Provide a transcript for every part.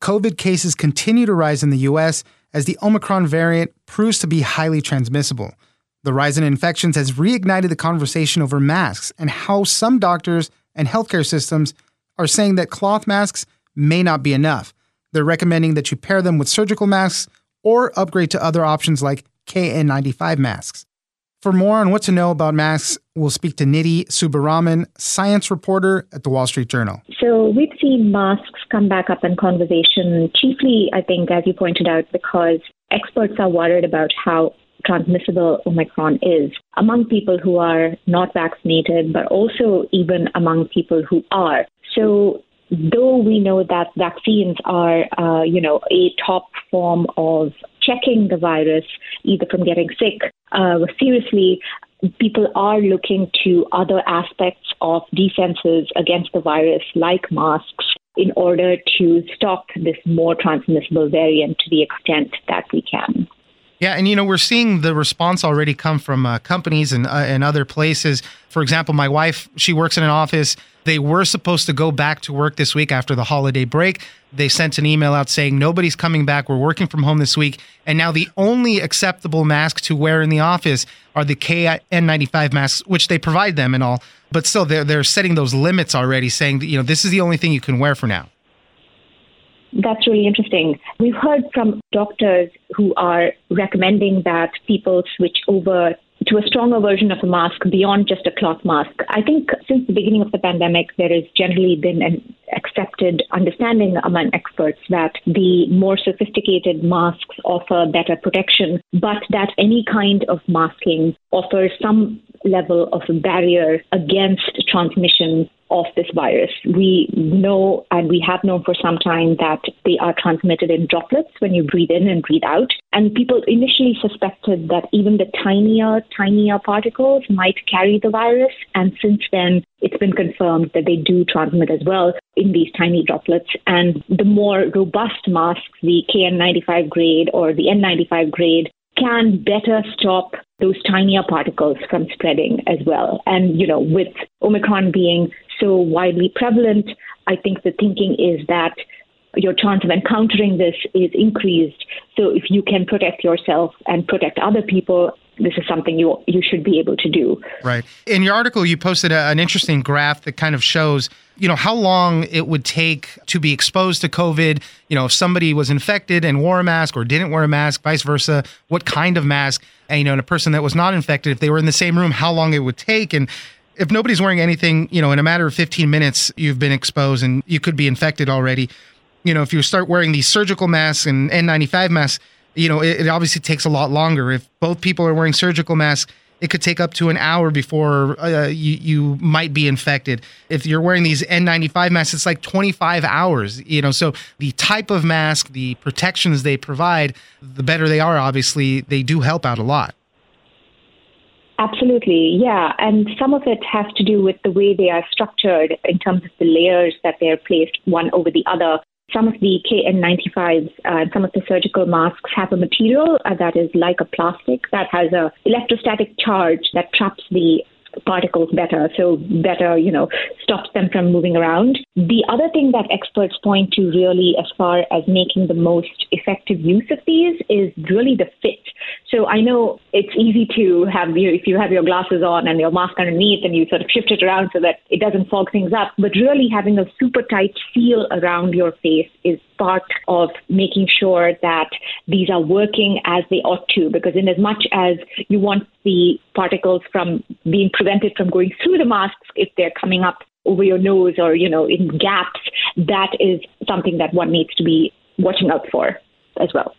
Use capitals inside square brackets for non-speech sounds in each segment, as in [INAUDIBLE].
COVID cases continue to rise in the US as the Omicron variant proves to be highly transmissible. The rise in infections has reignited the conversation over masks and how some doctors and healthcare systems are saying that cloth masks may not be enough. They're recommending that you pair them with surgical masks or upgrade to other options like KN95 masks. For more on what to know about masks, we'll speak to Nidhi Subbaraman, science reporter at the Wall Street Journal. So we've seen masks come back up in conversation, chiefly, I think, as you pointed out, because experts are worried about how transmissible Omicron is among people who are not vaccinated, but also even among people who are. So though we know that vaccines are, uh, you know, a top form of checking the virus, either from getting sick uh, seriously, people are looking to other aspects of defenses against the virus, like masks, in order to stop this more transmissible variant to the extent that we can. Yeah, and you know we're seeing the response already come from uh, companies and uh, and other places. For example, my wife, she works in an office. They were supposed to go back to work this week after the holiday break. They sent an email out saying nobody's coming back. We're working from home this week, and now the only acceptable mask to wear in the office are the KN95 masks, which they provide them and all. But still, they're they're setting those limits already, saying that, you know this is the only thing you can wear for now. That's really interesting. We've heard from doctors who are recommending that people switch over to a stronger version of a mask beyond just a cloth mask. I think since the beginning of the pandemic, there has generally been an accepted understanding among experts that the more sophisticated masks offer better protection, but that any kind of masking offers some level of barrier against transmission of this virus. We know and we have known for some time that they are transmitted in droplets when you breathe in and breathe out. And people initially suspected that even the tinier, tinier particles might carry the virus. And since then, it's been confirmed that they do transmit as well in these tiny droplets. And the more robust masks, the KN95 grade or the N95 grade, can better stop those tinier particles from spreading as well. And, you know, with Omicron being so widely prevalent, I think the thinking is that your chance of encountering this is increased. So if you can protect yourself and protect other people, this is something you you should be able to do. Right. In your article, you posted a, an interesting graph that kind of shows, you know, how long it would take to be exposed to COVID. You know, if somebody was infected and wore a mask or didn't wear a mask, vice versa, what kind of mask, and you know, and a person that was not infected, if they were in the same room, how long it would take, and if nobody's wearing anything, you know, in a matter of 15 minutes, you've been exposed and you could be infected already. You know, if you start wearing these surgical masks and N95 masks, you know, it, it obviously takes a lot longer. If both people are wearing surgical masks, it could take up to an hour before uh, you, you might be infected. If you're wearing these N95 masks, it's like 25 hours, you know. So the type of mask, the protections they provide, the better they are, obviously, they do help out a lot. Absolutely, yeah. And some of it has to do with the way they are structured in terms of the layers that they're placed one over the other. Some of the KN95s and uh, some of the surgical masks have a material uh, that is like a plastic that has a electrostatic charge that traps the particles better, so better, you know, stops them from moving around. The other thing that experts point to really as far as making the most effective use of these is really the fit. So I know it's easy to have you if you have your glasses on and your mask underneath and you sort of shift it around so that it doesn't fog things up, but really having a super tight seal around your face is part of making sure that these are working as they ought to because in as much as you want the particles from being prevented from going through the masks if they're coming up over your nose or you know in gaps that is something that one needs to be watching out for as well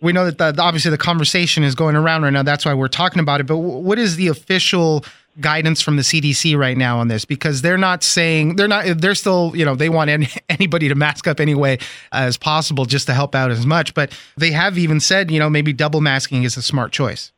we know that the, obviously the conversation is going around right now. That's why we're talking about it. But what is the official guidance from the CDC right now on this? Because they're not saying they're not they're still you know they want any, [LAUGHS] anybody to mask up anyway as possible just to help out as much. But they have even said you know maybe double masking is a smart choice.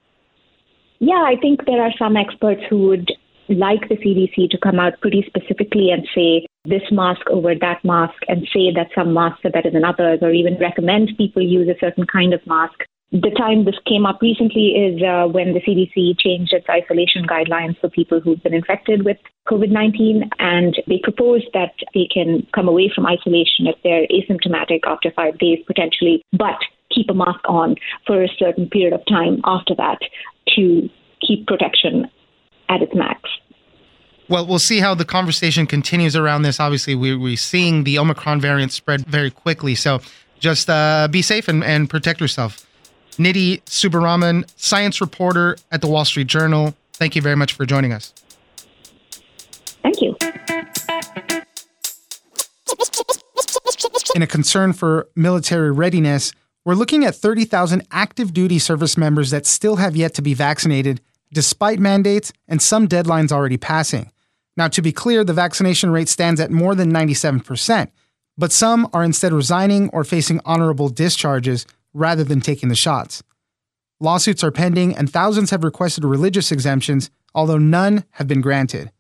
Yeah, I think there are some experts who would like the CDC to come out pretty specifically and say this mask over that mask and say that some masks are better than others or even recommend people use a certain kind of mask the time this came up recently is uh, when the CDC changed its isolation guidelines for people who've been infected with COVID 19, and they proposed that they can come away from isolation if they're asymptomatic after five days potentially, but keep a mask on for a certain period of time after that to keep protection at its max. Well, we'll see how the conversation continues around this. Obviously, we're, we're seeing the Omicron variant spread very quickly. So just uh, be safe and, and protect yourself. Nidhi Subbaraman, science reporter at the Wall Street Journal. Thank you very much for joining us. Thank you. In a concern for military readiness, we're looking at 30,000 active duty service members that still have yet to be vaccinated, despite mandates and some deadlines already passing. Now, to be clear, the vaccination rate stands at more than 97%, but some are instead resigning or facing honorable discharges rather than taking the shots. Lawsuits are pending, and thousands have requested religious exemptions, although none have been granted.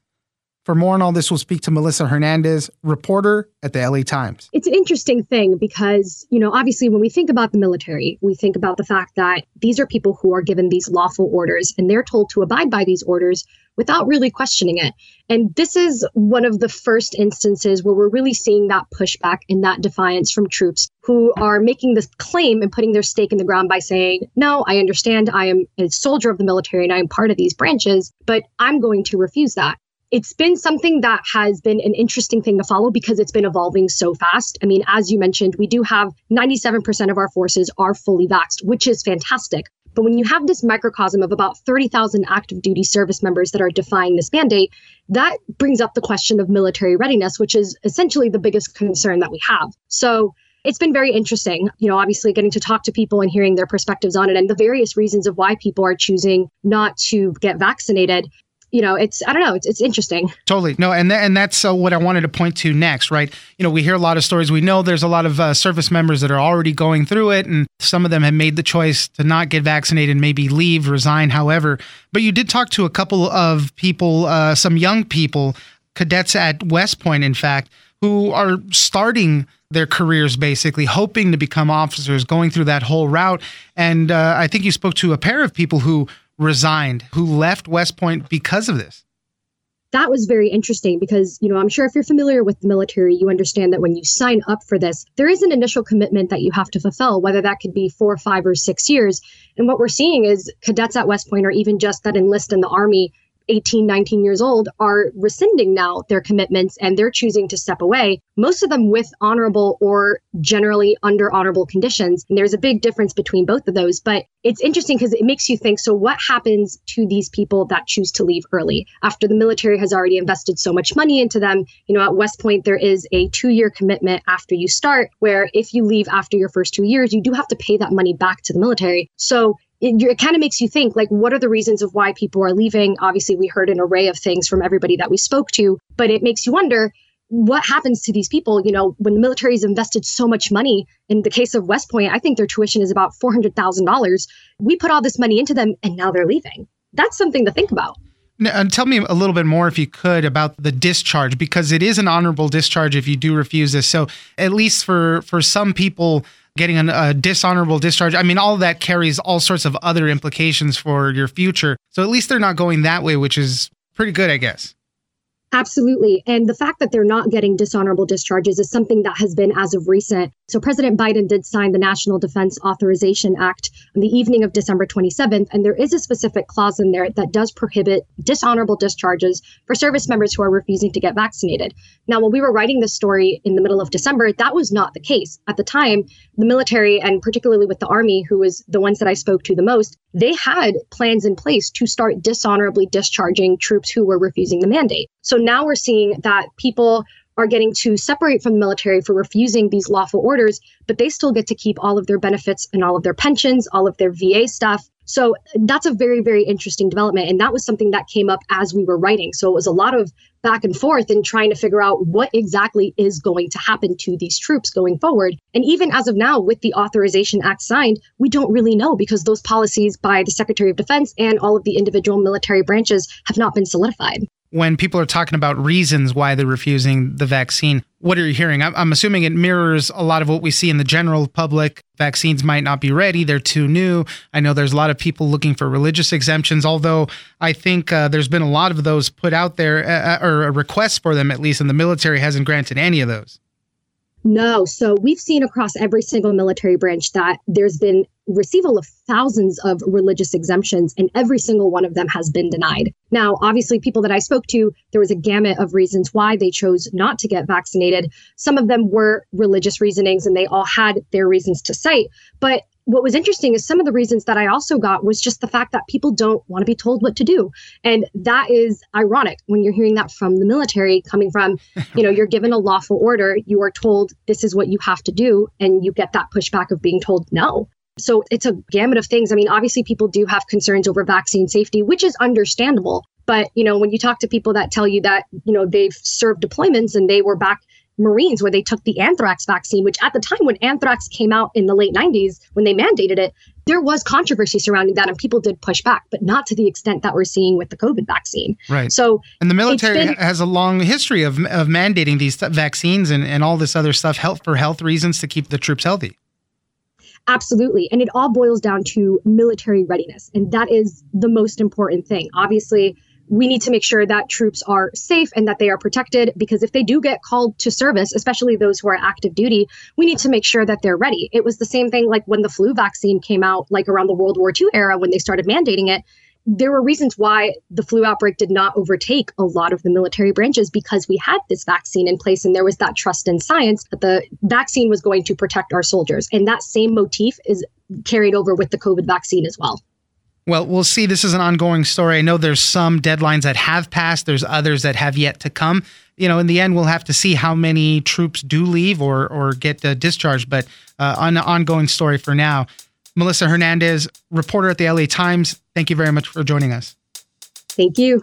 For more on all this, we'll speak to Melissa Hernandez, reporter at the LA Times. It's an interesting thing because, you know, obviously when we think about the military, we think about the fact that these are people who are given these lawful orders and they're told to abide by these orders without really questioning it. And this is one of the first instances where we're really seeing that pushback and that defiance from troops who are making this claim and putting their stake in the ground by saying, No, I understand I am a soldier of the military and I am part of these branches, but I'm going to refuse that it's been something that has been an interesting thing to follow because it's been evolving so fast. I mean, as you mentioned, we do have 97% of our forces are fully vaxxed, which is fantastic. But when you have this microcosm of about 30,000 active duty service members that are defying this mandate, that brings up the question of military readiness, which is essentially the biggest concern that we have. So it's been very interesting, you know, obviously getting to talk to people and hearing their perspectives on it and the various reasons of why people are choosing not to get vaccinated you know, it's I don't know, it's it's interesting. Totally, no, and th- and that's uh, what I wanted to point to next, right? You know, we hear a lot of stories. We know there's a lot of uh, service members that are already going through it, and some of them have made the choice to not get vaccinated, maybe leave, resign, however. But you did talk to a couple of people, uh, some young people, cadets at West Point, in fact, who are starting their careers basically hoping to become officers going through that whole route and uh, i think you spoke to a pair of people who resigned, who left West Point because of this. That was very interesting because, you know, I'm sure if you're familiar with the military, you understand that when you sign up for this, there is an initial commitment that you have to fulfill, whether that could be four, five, or six years. And what we're seeing is cadets at West Point, or even just that enlist in the Army, 18, 19 years old are rescinding now their commitments and they're choosing to step away, most of them with honorable or generally under honorable conditions. And there's a big difference between both of those. But it's interesting because it makes you think so, what happens to these people that choose to leave early after the military has already invested so much money into them? You know, at West Point, there is a two year commitment after you start, where if you leave after your first two years, you do have to pay that money back to the military. So it, it kind of makes you think like what are the reasons of why people are leaving? Obviously we heard an array of things from everybody that we spoke to but it makes you wonder what happens to these people you know when the military has invested so much money. In the case of west point i think their tuition is about $400000 we put all this money into them and now they're leaving. That's something to think about. And tell me a little bit more, if you could, about the discharge, because it is an honorable discharge if you do refuse this. So, at least for for some people, getting a, dishonorable discharge. I mean, all that carries all sorts of other implications for your future. So at least they're not going that way, which is pretty good, I guess. Absolutely. And the fact that they're not getting dishonorable discharges is something that has been as of recent. So President Biden did sign the National Defense Authorization Act on the evening of December 27th. And there is a specific clause in there that does prohibit dishonorable discharges for service members who are refusing to get vaccinated. Now, when we were writing this story in the middle of December, that was not the case. At the time, the military, and particularly with the Army, who was the ones that I spoke to the most, they had plans in place to start dishonorably discharging troops who were refusing the mandate. So now we're seeing that people are getting to separate from the military for refusing these lawful orders, but they still get to keep all of their benefits and all of their pensions, all of their VA stuff. So that's a very, very interesting development. And that was something that came up as we were writing. So it was a lot of back and forth and trying to figure out what exactly is going to happen to these troops going forward. And even as of now, with the Authorization Act signed, we don't really know because those policies by the Secretary of Defense and all of the individual military branches have not been solidified when people are talking about reasons why they're refusing the vaccine, what are you hearing? I'm, assuming it mirrors a lot of what we see in the general public. Vaccines might not be ready, they're too new. I know there's a lot of people looking for religious exemptions, although I think uh, there's been a lot of those put out there, uh, uh or a request for them at least, and the military hasn't granted any of those. No. So we've seen across every single military branch that there's been receival of thousands of religious exemptions, and every single one of them has been denied. Now, obviously, people that I spoke to, there was a gamut of reasons why they chose not to get vaccinated. Some of them were religious reasonings, and they all had their reasons to cite. But what was interesting is some of the reasons that I also got was just the fact that people don't want to be told what to do. And that is ironic when you're hearing that from the military coming from, [LAUGHS] you know, you're given a lawful order, you are told this is what you have to do, and you get that pushback of being told no. So it's a gamut of things. I mean, obviously, people do have concerns over vaccine safety, which is understandable. But, you know, when you talk to people that tell you that, you know, they've served deployments and they were back Marines where they took the anthrax vaccine, which at the time when anthrax came out in the late 90s, when they mandated it, there was controversy surrounding that and people did push back, but not to the extent that we're seeing with the COVID vaccine. Right. So, and the military been, has a long history of, of mandating these vaccines and, and all this other stuff health, for health reasons to keep the troops healthy. Absolutely. And it all boils down to military readiness. And that is the most important thing. Obviously, we need to make sure that troops are safe and that they are protected because if they do get called to service, especially those who are active duty, we need to make sure that they're ready. It was the same thing like when the flu vaccine came out, like around the World War II era when they started mandating it. There were reasons why the flu outbreak did not overtake a lot of the military branches because we had this vaccine in place and there was that trust in science that the vaccine was going to protect our soldiers. And that same motif is carried over with the COVID vaccine as well. Well, we'll see. This is an ongoing story. I know there's some deadlines that have passed, there's others that have yet to come. You know, in the end, we'll have to see how many troops do leave or, or get uh, discharged, but uh, an ongoing story for now. Melissa Hernandez, reporter at the LA Times, thank you very much for joining us. Thank you.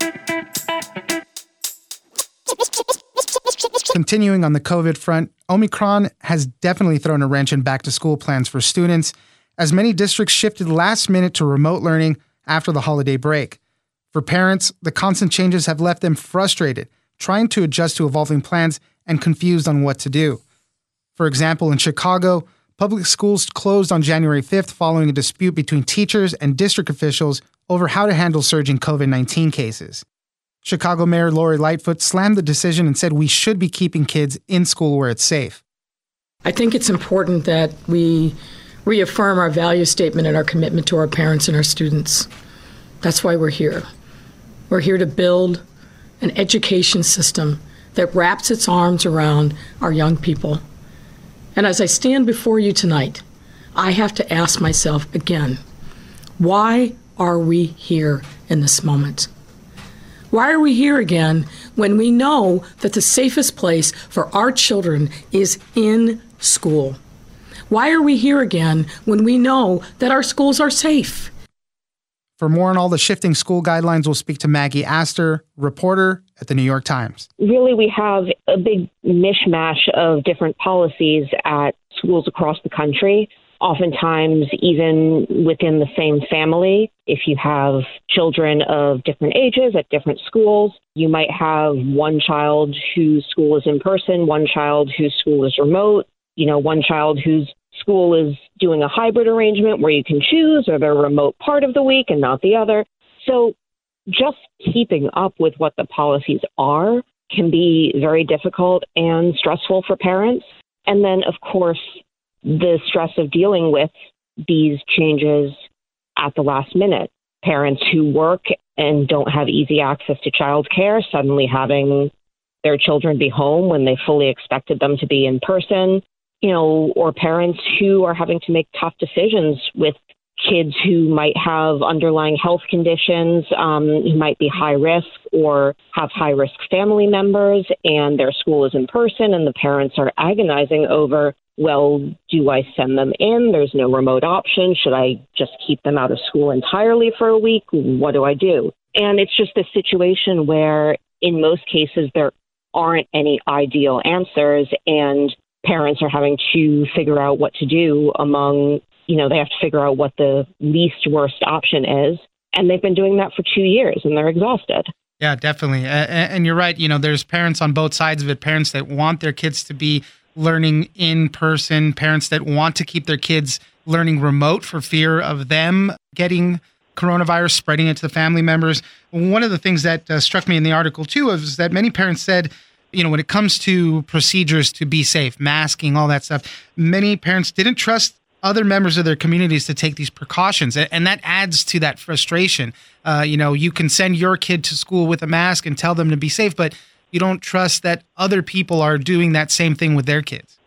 Continuing on the COVID front, Omicron has definitely thrown a wrench in back to school plans for students as many districts shifted last minute to remote learning after the holiday break. For parents, the constant changes have left them frustrated, trying to adjust to evolving plans and confused on what to do. For example, in Chicago, public schools closed on January 5th following a dispute between teachers and district officials over how to handle surging COVID 19 cases. Chicago Mayor Lori Lightfoot slammed the decision and said we should be keeping kids in school where it's safe. I think it's important that we reaffirm our value statement and our commitment to our parents and our students. That's why we're here. We're here to build an education system that wraps its arms around our young people. And as I stand before you tonight, I have to ask myself again why are we here in this moment? Why are we here again when we know that the safest place for our children is in school? Why are we here again when we know that our schools are safe? For more on all the shifting school guidelines, we'll speak to Maggie Astor, reporter at the New York Times. Really, we have a big mishmash of different policies at schools across the country. Oftentimes, even within the same family, if you have children of different ages at different schools, you might have one child whose school is in person, one child whose school is remote, you know, one child whose school is doing a hybrid arrangement where you can choose or they're remote part of the week and not the other. So just keeping up with what the policies are can be very difficult and stressful for parents. And then, of course, the stress of dealing with these changes at the last minute. Parents who work and don't have easy access to childcare suddenly having their children be home when they fully expected them to be in person you know, or parents who are having to make tough decisions with kids who might have underlying health conditions, um, who might be high risk or have high risk family members, and their school is in person, and the parents are agonizing over well, do I send them in? There's no remote option. Should I just keep them out of school entirely for a week? What do I do? And it's just a situation where, in most cases, there aren't any ideal answers, and parents are having to figure out what to do among, you know, they have to figure out what the least worst option is. And they've been doing that for two years and they're exhausted. Yeah, definitely. And you're right. You know, there's parents on both sides of it parents that want their kids to be learning in person, parents that want to keep their kids learning remote for fear of them getting coronavirus, spreading it to the family members. One of the things that uh, struck me in the article, too, is that many parents said, you know, when it comes to procedures to be safe, masking, all that stuff, many parents didn't trust other members of their communities to take these precautions. And that adds to that frustration. Uh, you know, you can send your kid to school with a mask and tell them to be safe, but you don't trust that other people are doing that same thing with their kids.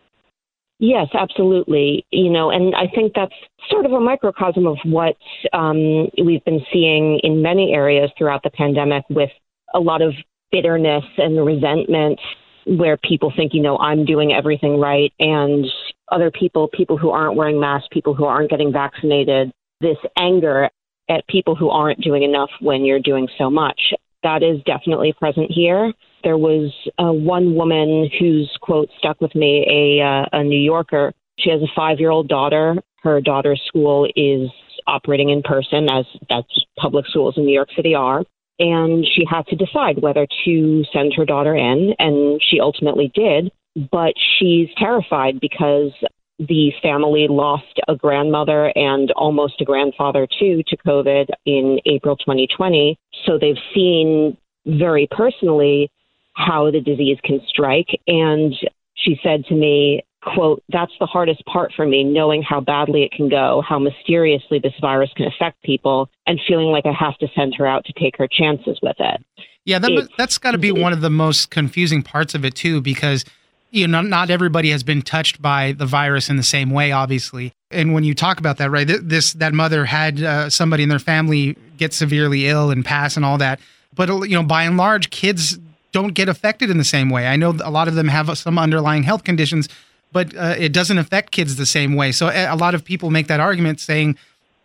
Yes, absolutely. You know, and I think that's sort of a microcosm of what um, we've been seeing in many areas throughout the pandemic with a lot of bitterness and resentment where people think, you know, I'm doing everything right and other people, people who aren't wearing masks, people who aren't getting vaccinated, this anger at people who aren't doing enough when you're doing so much. That is definitely present here. There was uh, one woman whose quote stuck with me, a, uh, a New Yorker. She has a five year old daughter. Her daughter's school is operating in person, as that's public schools in New York City are. And she had to decide whether to send her daughter in, and she ultimately did. But she's terrified because the family lost a grandmother and almost a grandfather too to COVID in April 2020. So they've seen very personally how the disease can strike. And she said to me, quote, that's the hardest part for me, knowing how badly it can go, how mysteriously this virus can affect people, and feeling like I have to send her out to take her chances with it. Yeah, that, that's got to be one of the most confusing parts of it, too, because you know, not, not everybody has been touched by the virus in the same way, obviously. And when you talk about that, right, this that mother had uh, somebody in their family get severely ill and pass and all that. But you know, by and large, kids don't get affected in the same way. I know a lot of them have some underlying health conditions, but uh, it doesn't affect kids the same way. So a lot of people make that argument saying,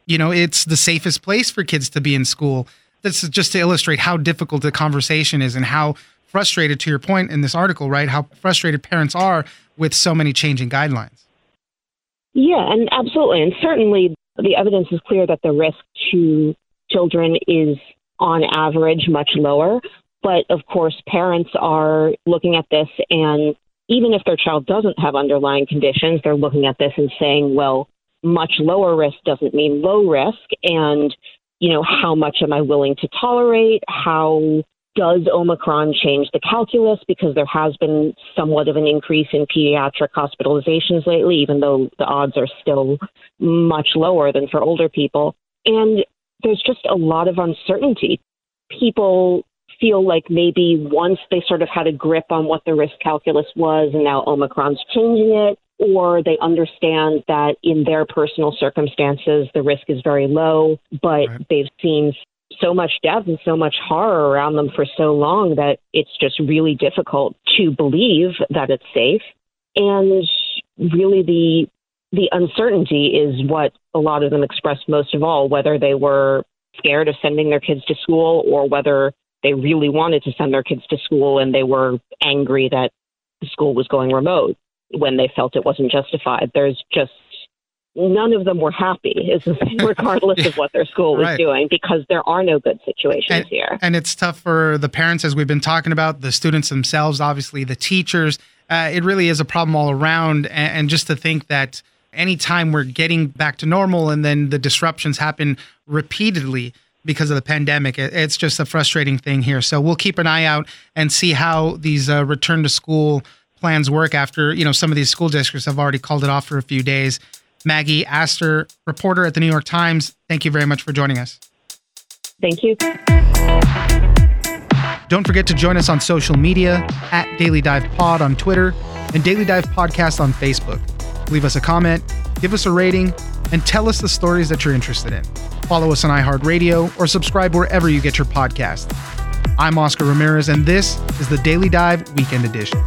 you know, it's the safest place for kids to be in school. This is just to illustrate how difficult the conversation is and how frustrated, to your point in this article, right? How frustrated parents are with so many changing guidelines. Yeah, and absolutely. And certainly the evidence is clear that the risk to children is on average much lower. But of course, parents are looking at this, and even if their child doesn't have underlying conditions, they're looking at this and saying, well, much lower risk doesn't mean low risk. And, you know, how much am I willing to tolerate? How does Omicron change the calculus? Because there has been somewhat of an increase in pediatric hospitalizations lately, even though the odds are still much lower than for older people. And there's just a lot of uncertainty. People feel like maybe once they sort of had a grip on what the risk calculus was and now Omicron's changing it, or they understand that in their personal circumstances the risk is very low, but right. they've seen so much death and so much horror around them for so long that it's just really difficult to believe that it's safe. And really the the uncertainty is what a lot of them expressed most of all, whether they were scared of sending their kids to school or whether they really wanted to send their kids to school and they were angry that the school was going remote when they felt it wasn't justified. There's just none of them were happy, [LAUGHS] regardless yeah. of what their school was right. doing, because there are no good situations and, here. And it's tough for the parents, as we've been talking about, the students themselves, obviously, the teachers. Uh, it really is a problem all around. And, and just to think that anytime we're getting back to normal and then the disruptions happen repeatedly, because of the pandemic. It's just a frustrating thing here. So we'll keep an eye out and see how these uh, return to school plans work after, you know, some of these school districts have already called it off for a few days. Maggie Astor, reporter at the New York Times, thank you very much for joining us. Thank you. Don't forget to join us on social media at Daily Dive Pod on Twitter and Daily Dive Podcast on Facebook. Leave us a comment, give us a rating, and tell us the stories that you're interested in. Follow us on iHeartRadio or subscribe wherever you get your podcast. I'm Oscar Ramirez, and this is the Daily Dive Weekend Edition.